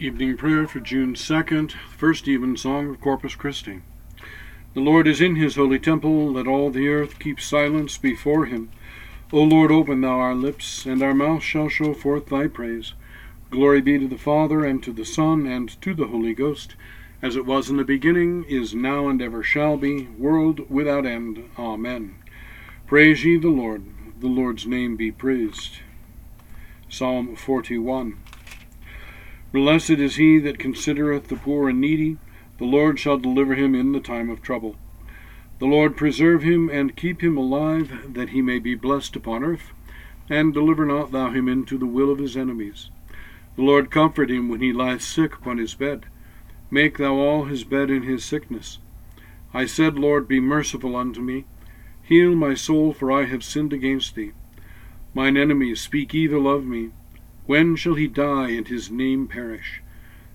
Evening prayer for June 2nd, first evensong of Corpus Christi. The Lord is in his holy temple, let all the earth keep silence before him. O Lord, open thou our lips, and our mouth shall show forth thy praise. Glory be to the Father, and to the Son, and to the Holy Ghost, as it was in the beginning, is now, and ever shall be, world without end. Amen. Praise ye the Lord. The Lord's name be praised. Psalm 41. Blessed is he that considereth the poor and needy. The Lord shall deliver him in the time of trouble. The Lord preserve him and keep him alive, that he may be blessed upon earth. And deliver not thou him into the will of his enemies. The Lord comfort him when he lieth sick upon his bed. Make thou all his bed in his sickness. I said, Lord, be merciful unto me. Heal my soul, for I have sinned against thee. Mine enemies speak evil of me. When shall he die and his name perish?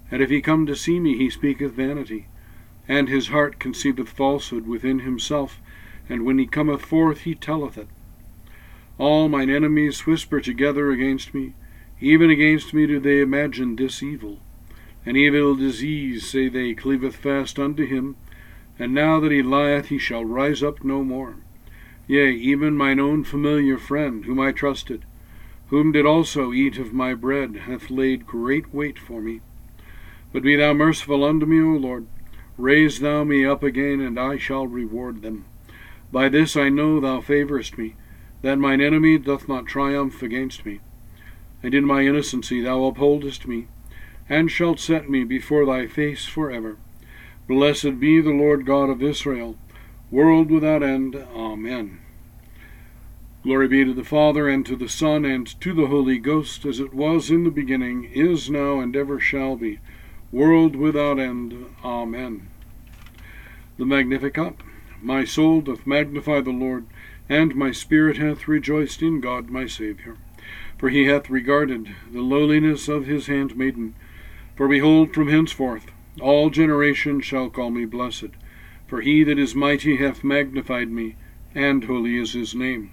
And if he come to see me, he speaketh vanity, and his heart conceiveth falsehood within himself, and when he cometh forth, he telleth it. All mine enemies whisper together against me, even against me do they imagine this evil. An evil disease, say they, cleaveth fast unto him, and now that he lieth, he shall rise up no more. Yea, even mine own familiar friend, whom I trusted, whom did also eat of my bread, hath laid great wait for me. But be thou merciful unto me, O Lord. Raise thou me up again, and I shall reward them. By this I know thou favorest me, that mine enemy doth not triumph against me. And in my innocency thou upholdest me, and shalt set me before thy face for ever. Blessed be the Lord God of Israel, world without end. Amen. Glory be to the Father, and to the Son, and to the Holy Ghost, as it was in the beginning, is now, and ever shall be, world without end. Amen. The Magnificat. My soul doth magnify the Lord, and my spirit hath rejoiced in God my Saviour. For he hath regarded the lowliness of his handmaiden. For behold, from henceforth all generations shall call me blessed. For he that is mighty hath magnified me, and holy is his name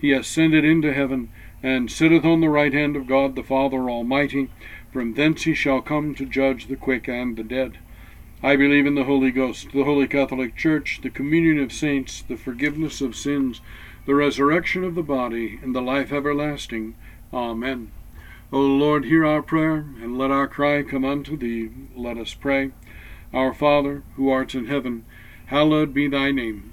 he ascended into heaven, and sitteth on the right hand of God the Father Almighty. From thence he shall come to judge the quick and the dead. I believe in the Holy Ghost, the Holy Catholic Church, the communion of saints, the forgiveness of sins, the resurrection of the body, and the life everlasting. Amen. O Lord, hear our prayer, and let our cry come unto thee. Let us pray. Our Father, who art in heaven, hallowed be thy name.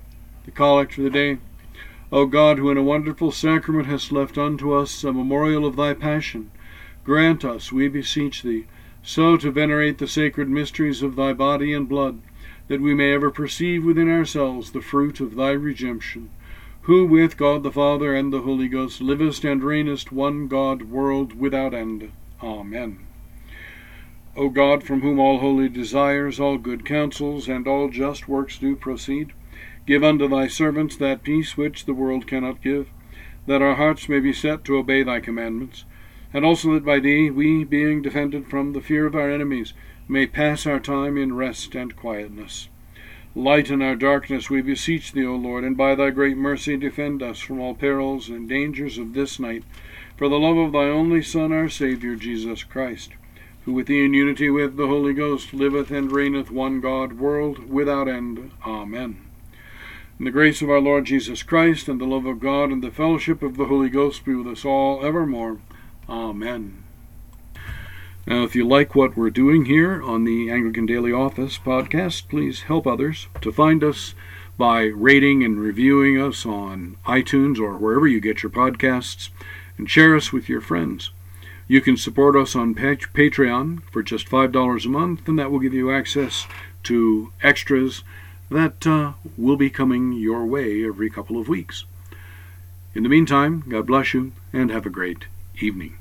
The collect for the day. O God, who in a wonderful sacrament hast left unto us a memorial of thy passion, grant us, we beseech thee, so to venerate the sacred mysteries of thy body and blood, that we may ever perceive within ourselves the fruit of thy redemption, who with God the Father and the Holy Ghost livest and reignest one God, world without end. Amen. O God, from whom all holy desires, all good counsels, and all just works do proceed, give unto thy servants that peace which the world cannot give, that our hearts may be set to obey thy commandments and also that by thee we, being defended from the fear of our enemies, may pass our time in rest and quietness. Lighten our darkness, we beseech thee, O Lord, and by thy great mercy defend us from all perils and dangers of this night, for the love of thy only Son, our Saviour, Jesus Christ, who with thee in unity with the Holy Ghost liveth and reigneth one God, world without end. Amen. And the grace of our Lord Jesus Christ, and the love of God, and the fellowship of the Holy Ghost be with us all evermore. Amen. Now, if you like what we're doing here on the Anglican Daily Office podcast, please help others to find us by rating and reviewing us on iTunes or wherever you get your podcasts, and share us with your friends. You can support us on Patreon for just $5 a month, and that will give you access to extras that uh, will be coming your way every couple of weeks. In the meantime, God bless you and have a great evening.